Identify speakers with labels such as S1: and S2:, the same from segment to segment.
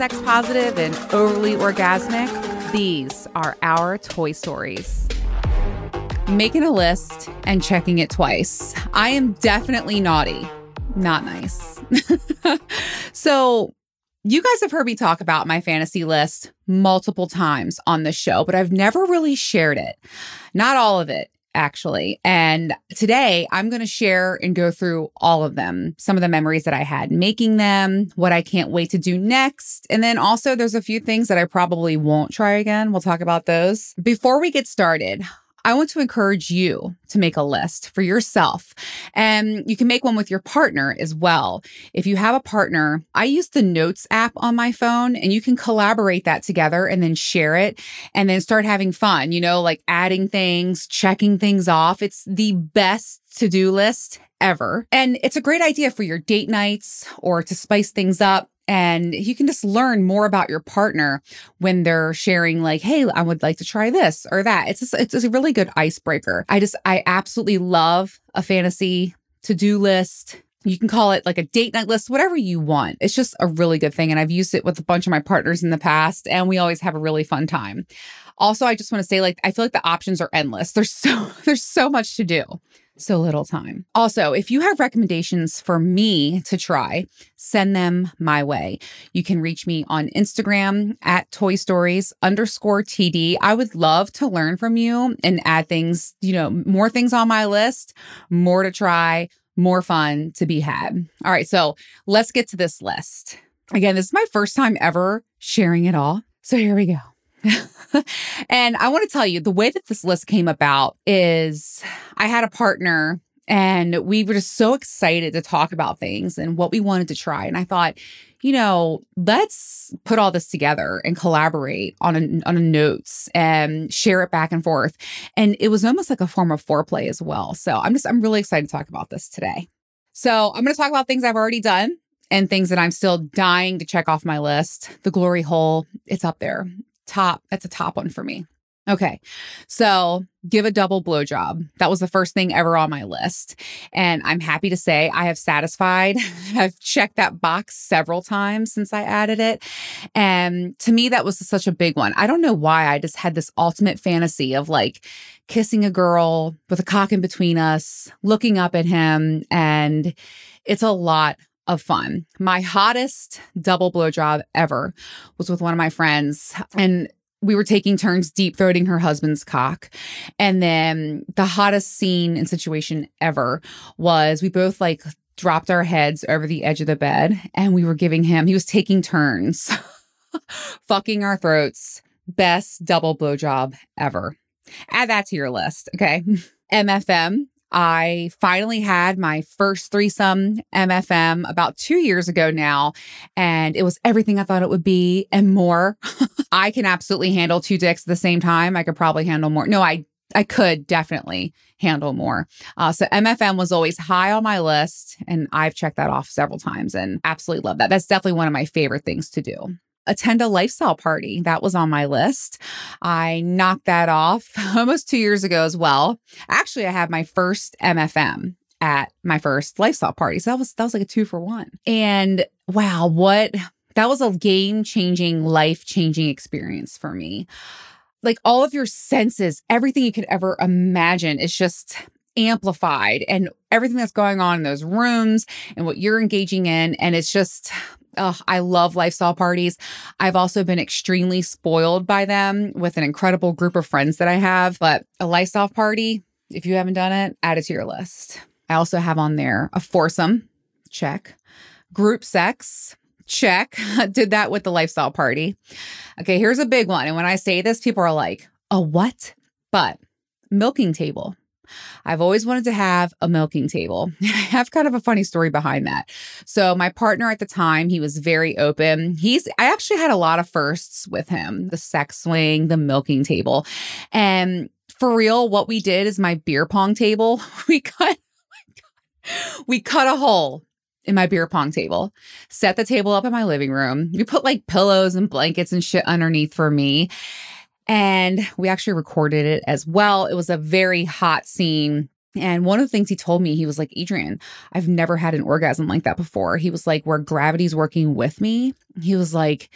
S1: sex positive and overly orgasmic, these are our toy stories. Making a list and checking it twice. I am definitely naughty, not nice. so, you guys have heard me talk about my fantasy list multiple times on the show, but I've never really shared it. Not all of it actually. And today I'm going to share and go through all of them, some of the memories that I had making them, what I can't wait to do next. And then also, there's a few things that I probably won't try again. We'll talk about those. Before we get started, I want to encourage you to make a list for yourself. And you can make one with your partner as well. If you have a partner, I use the Notes app on my phone and you can collaborate that together and then share it and then start having fun, you know, like adding things, checking things off. It's the best to do list ever. And it's a great idea for your date nights or to spice things up. And you can just learn more about your partner when they're sharing, like, hey, I would like to try this or that. It's just, it's a really good icebreaker. I just, I absolutely love a fantasy to do list. You can call it like a date night list, whatever you want. It's just a really good thing. And I've used it with a bunch of my partners in the past, and we always have a really fun time. Also, I just want to say, like, I feel like the options are endless. There's so, there's so much to do so little time. Also, if you have recommendations for me to try, send them my way. You can reach me on Instagram at Toy Stories underscore TD. I would love to learn from you and add things, you know, more things on my list, more to try, more fun to be had. All right, so let's get to this list. Again, this is my first time ever sharing it all. So here we go. and I want to tell you the way that this list came about is I had a partner and we were just so excited to talk about things and what we wanted to try. And I thought, you know, let's put all this together and collaborate on a, on a notes and share it back and forth. And it was almost like a form of foreplay as well. So I'm just, I'm really excited to talk about this today. So I'm going to talk about things I've already done and things that I'm still dying to check off my list. The glory hole, it's up there top. That's a top one for me. Okay. So give a double blowjob. That was the first thing ever on my list. And I'm happy to say I have satisfied. I've checked that box several times since I added it. And to me, that was such a big one. I don't know why I just had this ultimate fantasy of like kissing a girl with a cock in between us, looking up at him. And it's a lot of fun. My hottest double blowjob ever was with one of my friends. And we were taking turns deep throating her husband's cock. And then the hottest scene and situation ever was we both like dropped our heads over the edge of the bed and we were giving him, he was taking turns, fucking our throats. Best double blowjob ever. Add that to your list. Okay. MFM I finally had my first threesome MFM about two years ago now, and it was everything I thought it would be and more. I can absolutely handle two dicks at the same time. I could probably handle more. No, I I could definitely handle more. Uh, so MFM was always high on my list, and I've checked that off several times and absolutely love that. That's definitely one of my favorite things to do attend a lifestyle party. That was on my list. I knocked that off almost two years ago as well. Actually, I had my first MFM at my first lifestyle party. So that was that was like a two for one. And wow, what that was a game-changing, life-changing experience for me. Like all of your senses, everything you could ever imagine is just amplified and everything that's going on in those rooms and what you're engaging in and it's just Oh, I love lifestyle parties. I've also been extremely spoiled by them with an incredible group of friends that I have. But a lifestyle party, if you haven't done it, add it to your list. I also have on there a foursome, check. Group sex, check. Did that with the lifestyle party. Okay, here's a big one. And when I say this, people are like, a what? But milking table. I've always wanted to have a milking table. I have kind of a funny story behind that. So, my partner at the time, he was very open. He's, I actually had a lot of firsts with him the sex swing, the milking table. And for real, what we did is my beer pong table, we cut, oh we cut a hole in my beer pong table, set the table up in my living room. We put like pillows and blankets and shit underneath for me. And we actually recorded it as well. It was a very hot scene. And one of the things he told me, he was like, Adrienne, I've never had an orgasm like that before. He was like, where gravity's working with me. He was like,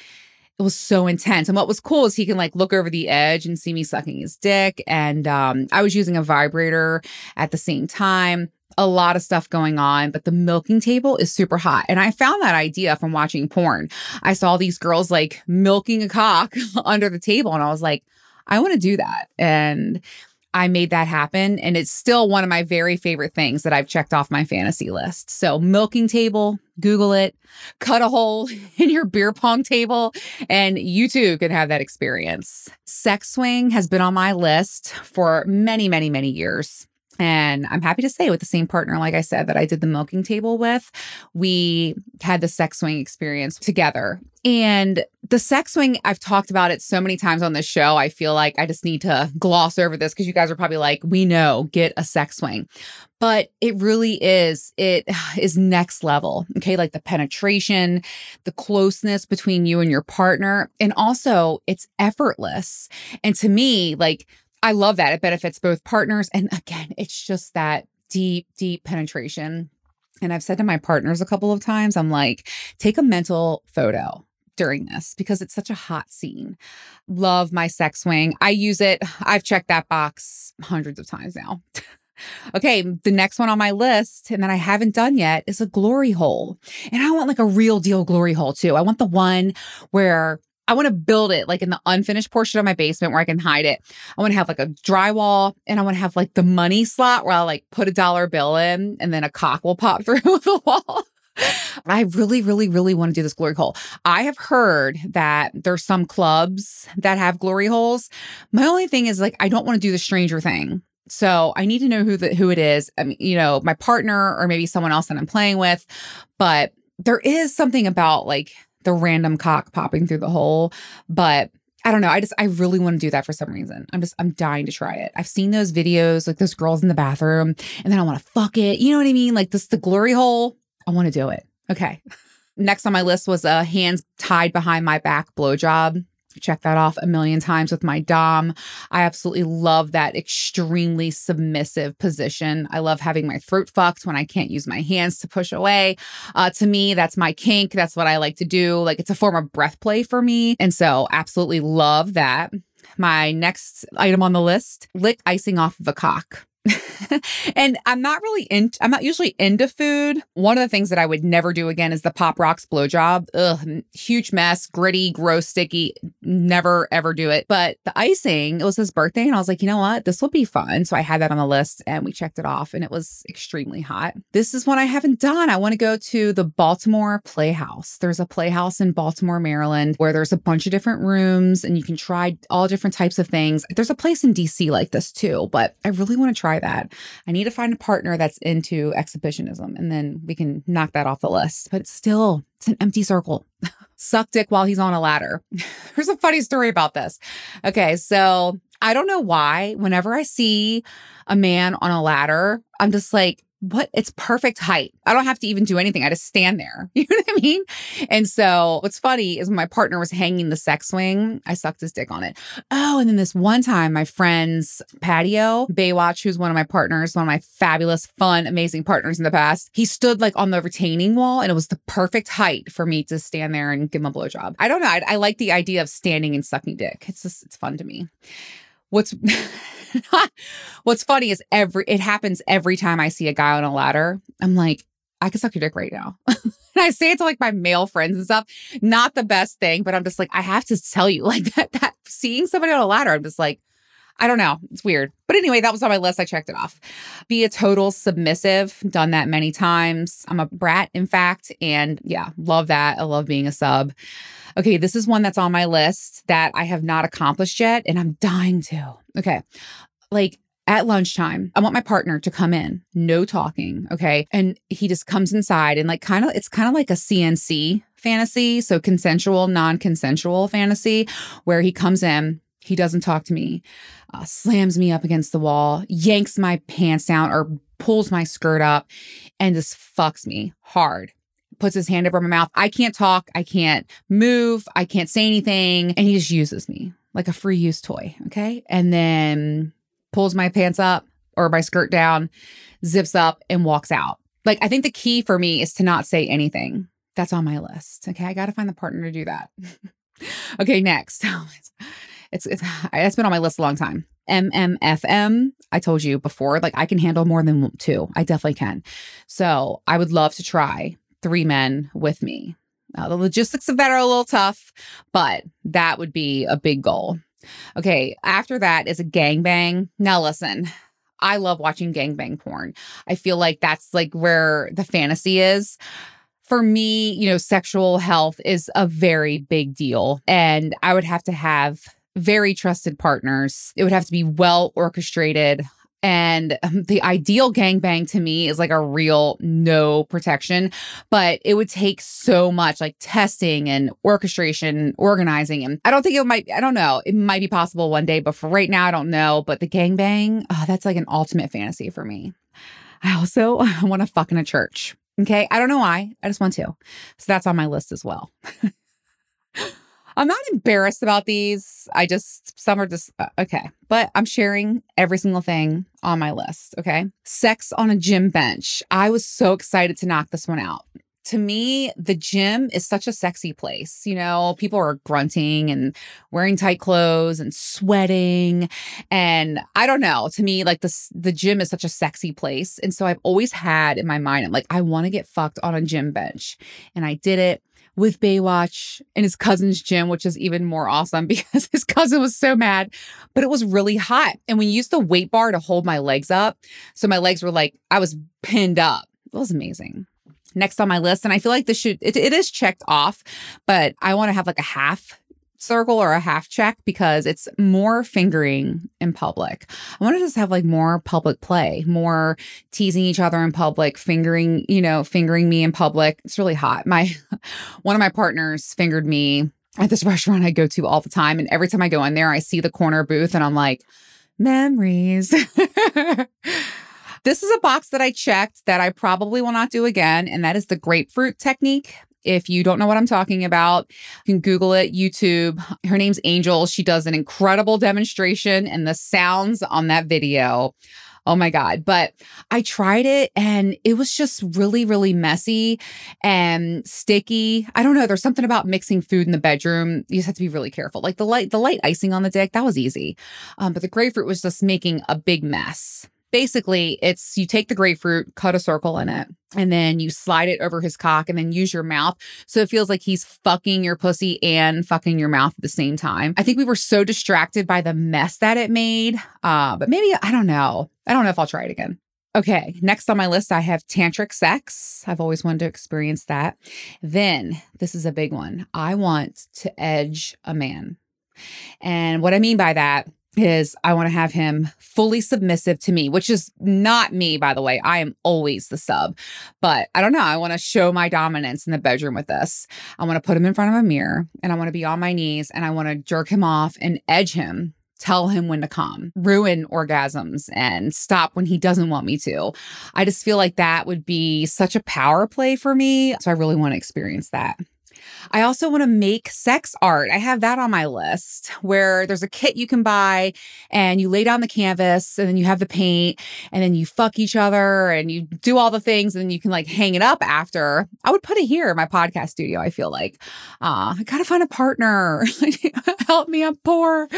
S1: it was so intense. And what was cool is he can like look over the edge and see me sucking his dick. And um, I was using a vibrator at the same time. A lot of stuff going on, but the milking table is super hot. And I found that idea from watching porn. I saw these girls like milking a cock under the table, and I was like, I want to do that. And I made that happen. And it's still one of my very favorite things that I've checked off my fantasy list. So, milking table, Google it, cut a hole in your beer pong table, and you too can have that experience. Sex swing has been on my list for many, many, many years. And I'm happy to say, with the same partner, like I said, that I did the milking table with, we had the sex swing experience together. And the sex swing, I've talked about it so many times on this show. I feel like I just need to gloss over this because you guys are probably like, we know, get a sex swing. But it really is, it is next level. Okay. Like the penetration, the closeness between you and your partner. And also, it's effortless. And to me, like, I love that. It benefits both partners. And again, it's just that deep, deep penetration. And I've said to my partners a couple of times, I'm like, take a mental photo during this because it's such a hot scene. Love my sex swing. I use it. I've checked that box hundreds of times now. okay, the next one on my list, and that I haven't done yet, is a glory hole. And I want like a real deal glory hole too. I want the one where I want to build it like in the unfinished portion of my basement where I can hide it. I want to have like a drywall and I want to have like the money slot where I'll like put a dollar bill in and then a cock will pop through the wall. I really, really, really want to do this glory hole. I have heard that there's some clubs that have glory holes. My only thing is like I don't want to do the stranger thing. So I need to know who the who it is. I mean, you know, my partner or maybe someone else that I'm playing with. But there is something about like the random cock popping through the hole. But I don't know. I just, I really want to do that for some reason. I'm just, I'm dying to try it. I've seen those videos, like those girls in the bathroom, and then I want to fuck it. You know what I mean? Like this, the glory hole. I want to do it. Okay. Next on my list was a hands tied behind my back blowjob check that off a million times with my Dom. I absolutely love that extremely submissive position. I love having my throat fucked when I can't use my hands to push away. Uh, to me, that's my kink. That's what I like to do. Like it's a form of breath play for me. And so, absolutely love that. My next item on the list lick icing off of a cock. and I'm not really in I'm not usually into food. One of the things that I would never do again is the Pop Rocks blowjob. Ugh, huge mess, gritty, gross, sticky. Never ever do it. But the icing, it was his birthday, and I was like, you know what? This will be fun. So I had that on the list and we checked it off, and it was extremely hot. This is one I haven't done. I want to go to the Baltimore Playhouse. There's a playhouse in Baltimore, Maryland, where there's a bunch of different rooms and you can try all different types of things. There's a place in DC like this too, but I really want to try try that. I need to find a partner that's into exhibitionism and then we can knock that off the list. But it's still, it's an empty circle. Suck dick while he's on a ladder. There's a funny story about this. Okay, so I don't know why, whenever I see a man on a ladder, I'm just like, what it's perfect height. I don't have to even do anything. I just stand there. You know what I mean? And so what's funny is when my partner was hanging the sex swing, I sucked his dick on it. Oh, and then this one time, my friend's patio, Baywatch, who's one of my partners, one of my fabulous, fun, amazing partners in the past, he stood like on the retaining wall and it was the perfect height for me to stand there and give him a blowjob. I don't know. I, I like the idea of standing and sucking dick. It's just, it's fun to me. What's What's funny is every it happens every time I see a guy on a ladder. I'm like, I could suck your dick right now. and I say it to like my male friends and stuff. Not the best thing, but I'm just like, I have to tell you, like that that seeing somebody on a ladder, I'm just like, I don't know. It's weird. But anyway, that was on my list. I checked it off. Be a total submissive. Done that many times. I'm a brat, in fact. And yeah, love that. I love being a sub. Okay, this is one that's on my list that I have not accomplished yet, and I'm dying to. Okay. Like at lunchtime, I want my partner to come in, no talking. Okay. And he just comes inside and like kind of, it's kind of like a CNC fantasy. So consensual, non consensual fantasy, where he comes in, he doesn't talk to me, uh, slams me up against the wall, yanks my pants down or pulls my skirt up and just fucks me hard puts his hand over my mouth. I can't talk. I can't move. I can't say anything. And he just uses me like a free use toy. Okay. And then pulls my pants up, or my skirt down, zips up, and walks out. Like, I think the key for me is to not say anything. That's on my list. Okay. I got to find the partner to do that. okay. Next. It's, it's, it's been on my list a long time. MMFM. I told you before, like I can handle more than two. I definitely can. So I would love to try three men with me. The logistics of that are a little tough, but that would be a big goal. Okay, after that is a gangbang. Now listen, I love watching gangbang porn. I feel like that's like where the fantasy is. For me, you know, sexual health is a very big deal. And I would have to have very trusted partners. It would have to be well orchestrated. And um, the ideal gangbang to me is like a real no protection, but it would take so much like testing and orchestration, organizing. And I don't think it might, I don't know, it might be possible one day, but for right now, I don't know. But the gangbang, oh, that's like an ultimate fantasy for me. I also want to fuck in a church. Okay. I don't know why. I just want to. So that's on my list as well. I'm not embarrassed about these. I just, some are just, uh, okay. But I'm sharing every single thing on my list. Okay. Sex on a gym bench. I was so excited to knock this one out. To me, the gym is such a sexy place. You know, people are grunting and wearing tight clothes and sweating. And I don't know, to me, like this, the gym is such a sexy place. And so I've always had in my mind, I'm like, I want to get fucked on a gym bench. And I did it with Baywatch in his cousin's gym, which is even more awesome because his cousin was so mad, but it was really hot. And we used the weight bar to hold my legs up. So my legs were like, I was pinned up. It was amazing. Next on my list, and I feel like this should, it, it is checked off, but I want to have like a half circle or a half check because it's more fingering in public. I want to just have like more public play, more teasing each other in public, fingering, you know, fingering me in public. It's really hot. My one of my partners fingered me at this restaurant I go to all the time and every time I go in there I see the corner booth and I'm like, memories. This is a box that I checked that I probably will not do again, and that is the grapefruit technique. If you don't know what I'm talking about, you can Google it, YouTube. Her name's Angel. She does an incredible demonstration, and the sounds on that video. Oh my God. But I tried it and it was just really, really messy and sticky. I don't know. There's something about mixing food in the bedroom. You just have to be really careful. Like the light, the light icing on the dick, that was easy. Um, but the grapefruit was just making a big mess basically it's you take the grapefruit, cut a circle in it, and then you slide it over his cock and then use your mouth. So it feels like he's fucking your pussy and fucking your mouth at the same time. I think we were so distracted by the mess that it made. Uh, but maybe, I don't know. I don't know if I'll try it again. Okay, next on my list, I have tantric sex. I've always wanted to experience that. Then, this is a big one. I want to edge a man. And what I mean by that is I want to have him fully submissive to me, which is not me, by the way. I am always the sub. But I don't know. I want to show my dominance in the bedroom with this. I want to put him in front of a mirror and I want to be on my knees and I want to jerk him off and edge him. Tell him when to come, ruin orgasms, and stop when he doesn't want me to. I just feel like that would be such a power play for me. So I really want to experience that. I also want to make sex art. I have that on my list where there's a kit you can buy and you lay down the canvas and then you have the paint and then you fuck each other and you do all the things and then you can like hang it up after. I would put it here in my podcast studio. I feel like, uh, I gotta find a partner. Help me, I'm poor.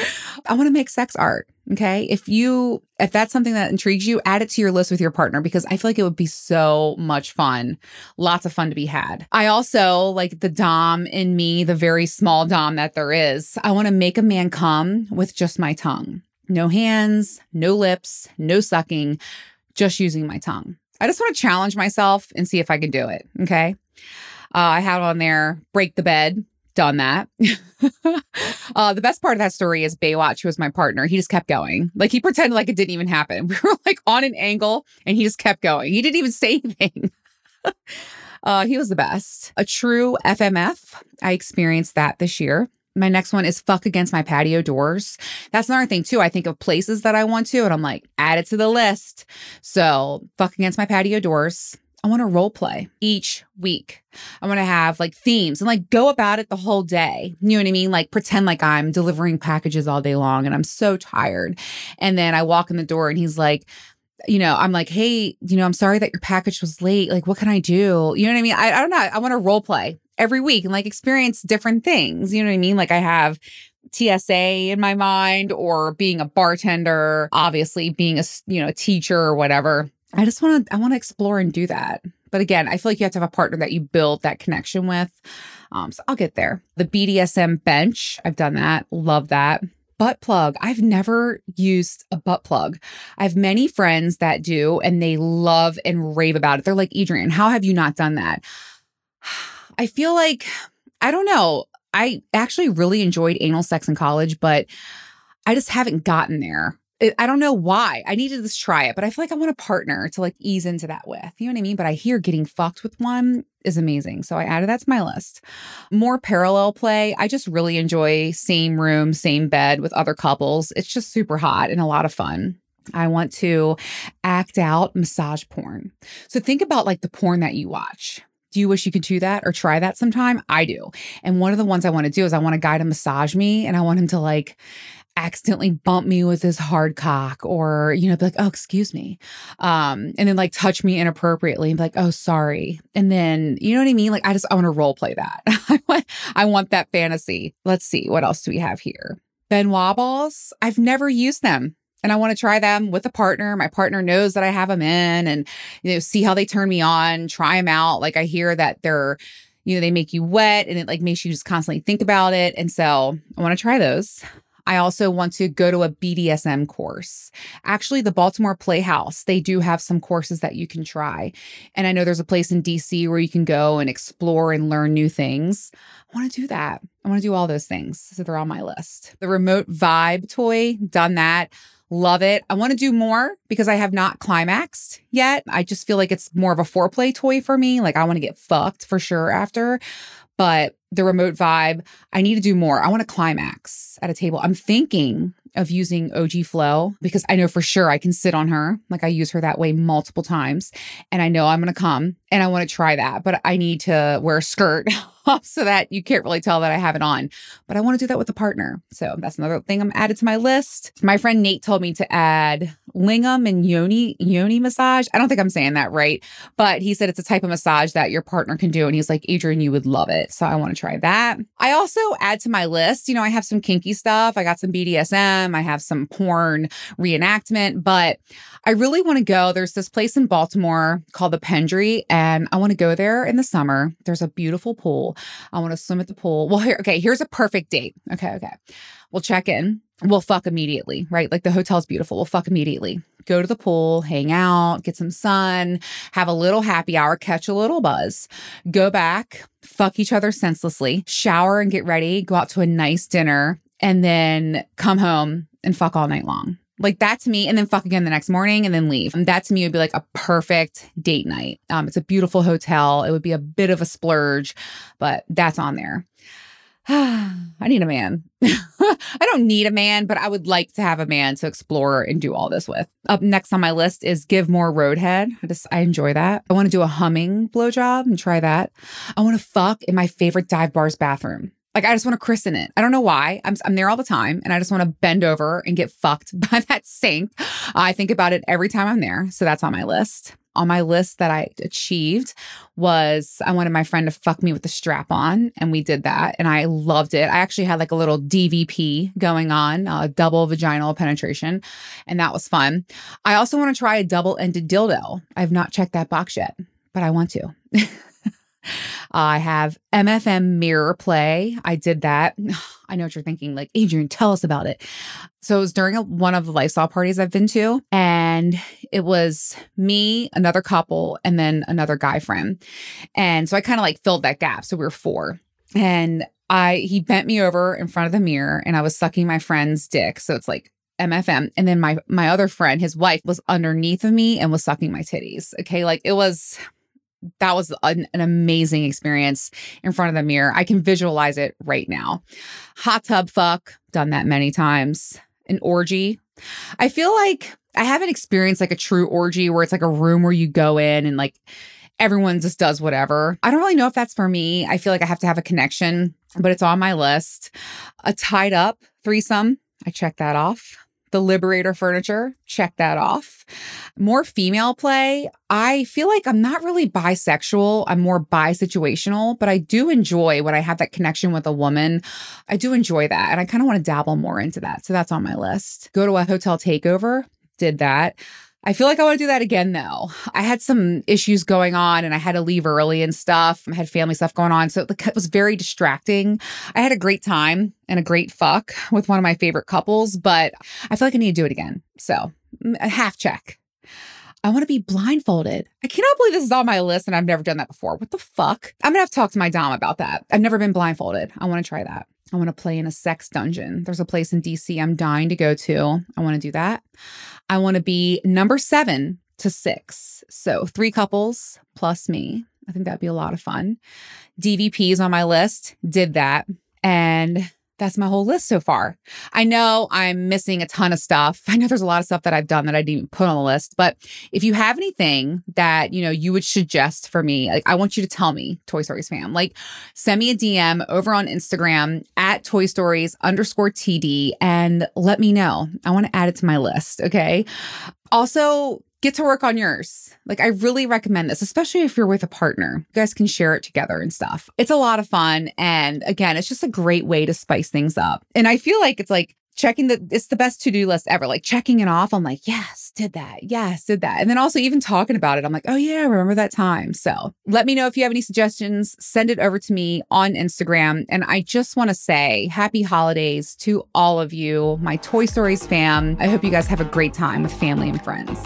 S1: I want to make sex art. Okay. If you, if that's something that intrigues you, add it to your list with your partner because I feel like it would be so much fun. Lots of fun to be had. I also like the Dom in me, the very small Dom that there is. I want to make a man come with just my tongue. No hands, no lips, no sucking, just using my tongue. I just want to challenge myself and see if I can do it. Okay. Uh, I had on there break the bed done that. uh, the best part of that story is Baywatch, who was my partner. He just kept going. Like he pretended like it didn't even happen. We were like on an angle and he just kept going. He didn't even say anything. uh, he was the best. A true FMF. I experienced that this year. My next one is fuck against my patio doors. That's another thing too. I think of places that I want to, and I'm like, add it to the list. So fuck against my patio doors. I want to role play each week. I want to have like themes and like go about it the whole day. You know what I mean? Like pretend like I'm delivering packages all day long and I'm so tired. And then I walk in the door and he's like, you know, I'm like, hey, you know, I'm sorry that your package was late. Like, what can I do? You know what I mean? I, I don't know. I want to role play every week and like experience different things. You know what I mean? Like, I have TSA in my mind or being a bartender, obviously being a, you know, teacher or whatever. I just want to, I want to explore and do that. But again, I feel like you have to have a partner that you build that connection with. Um, so I'll get there. The BDSM bench, I've done that. Love that butt plug. I've never used a butt plug. I have many friends that do, and they love and rave about it. They're like, Adrienne, how have you not done that? I feel like, I don't know. I actually really enjoyed anal sex in college, but I just haven't gotten there. I don't know why. I needed to try it, but I feel like I want a partner to like ease into that with. You know what I mean? But I hear getting fucked with one is amazing. So I added that to my list. More parallel play. I just really enjoy same room, same bed with other couples. It's just super hot and a lot of fun. I want to act out massage porn. So think about like the porn that you watch. Do you wish you could do that or try that sometime? I do. And one of the ones I want to do is I want a guy to massage me and I want him to like accidentally bump me with his hard cock or you know be like oh excuse me um and then like touch me inappropriately and be like oh sorry and then you know what i mean like i just i want to role play that i want i want that fantasy let's see what else do we have here ben balls i've never used them and I want to try them with a partner. My partner knows that I have them in and you know see how they turn me on, try them out. Like I hear that they're you know they make you wet and it like makes you just constantly think about it. And so I want to try those. I also want to go to a BDSM course. Actually, the Baltimore Playhouse, they do have some courses that you can try. And I know there's a place in DC where you can go and explore and learn new things. I want to do that. I want to do all those things. So they're on my list. The remote vibe toy, done that. Love it. I want to do more because I have not climaxed yet. I just feel like it's more of a foreplay toy for me. Like I want to get fucked for sure after. But the remote vibe. I need to do more. I want to climax at a table. I'm thinking of using OG Flow because I know for sure I can sit on her. Like I use her that way multiple times. And I know I'm going to come and I want to try that, but I need to wear a skirt so that you can't really tell that I have it on. But I want to do that with a partner. So that's another thing I'm added to my list. My friend Nate told me to add lingam and yoni yoni massage. I don't think I'm saying that right, but he said it's a type of massage that your partner can do and he's like, "Adrienne, you would love it." So I want to try that. I also add to my list, you know, I have some kinky stuff. I got some BDSM, I have some porn reenactment, but I really want to go. There's this place in Baltimore called the Pendry and I want to go there in the summer. There's a beautiful pool. I want to swim at the pool. Well, here, okay, here's a perfect date. Okay, okay. We'll check in. We'll fuck immediately, right? Like the hotel's beautiful. We'll fuck immediately. Go to the pool, hang out, get some sun, have a little happy hour, catch a little buzz, go back, fuck each other senselessly, shower and get ready, go out to a nice dinner, and then come home and fuck all night long. Like that to me, and then fuck again the next morning and then leave. And that to me would be like a perfect date night. Um, it's a beautiful hotel. It would be a bit of a splurge, but that's on there. I need a man. I don't need a man, but I would like to have a man to explore and do all this with. Up next on my list is give more roadhead. I just I enjoy that. I want to do a humming blowjob and try that. I want to fuck in my favorite dive bar's bathroom. Like I just want to christen it. I don't know why. I'm I'm there all the time and I just want to bend over and get fucked by that sink. I think about it every time I'm there. So that's on my list. On my list that I achieved was I wanted my friend to fuck me with the strap on and we did that and I loved it. I actually had like a little DVP going on, uh, double vaginal penetration and that was fun. I also want to try a double-ended dildo. I've not checked that box yet, but I want to. I have MFM Mirror Play. I did that. I know what you're thinking, like, Adrienne, tell us about it. So it was during a, one of the lifestyle parties I've been to, and it was me, another couple, and then another guy friend. And so I kind of like filled that gap. So we were four. And I he bent me over in front of the mirror and I was sucking my friend's dick. So it's like MFM. And then my my other friend, his wife, was underneath of me and was sucking my titties. Okay. Like it was that was an, an, amazing experience in front of the mirror. I can visualize it right now. Hot tub fuck, done that many times. An orgy. I feel like I haven't experienced like a true orgy where it's like a room where you go in and like everyone just does whatever. I don't really know if that's for me. I feel like I have to have a connection, but it's on my list. A tied up threesome. I check that off the Liberator furniture, check that off. More female play. I feel like I'm not really bisexual. I'm more bisituational, but I do enjoy when I have that connection with a woman. I do enjoy that. And I kind of want to dabble more into that. So that's on my list. Go to a hotel takeover. Did that. I feel like I want to do that again though. I had some issues going on and I had to leave early and stuff. I had family stuff going on. So it was very distracting. I had a great time and a great fuck with one of my favorite couples, but I feel like I need to do it again. So mm, a half check. I want to be blindfolded. I cannot believe this is on my list and I've never done that before. What the fuck? I'm to have to talk to my Dom about that. I've never been blindfolded. I want to try that. I want to play in a sex dungeon. There's a place in DC I'm dying to go to. I want to do that. I want to be number seven to six. So three couples plus me. I think that'd be a lot of fun. DVPs on my list, did that. And that's my whole list so far. I know I'm missing a ton of stuff. I know there's a lot of stuff that I've done that I didn't even put on the list, but if you have anything that, you know, you would suggest for me, like I want you to tell me, Toy Stories fam. Like send me a DM over on Instagram at Toy Stories underscore TD and let me know. I want to add it to my list. Okay. Also, get to work on yours. Like, I really recommend this, especially if you're with a partner. You guys can share it together and stuff. It's a lot of fun. And again, it's just a great way to spice things up. And I feel like it's like checking the, it's the best to do list ever. Like checking it off. I'm like, yes, did that. Yes, did that. And then also even talking about it, I'm like, oh, yeah, remember that time. So let me know if you have any suggestions. Send it over to me on Instagram. And I just want to say happy holidays to all of you, my Toy Stories fam. I hope you guys have a great time with family and friends.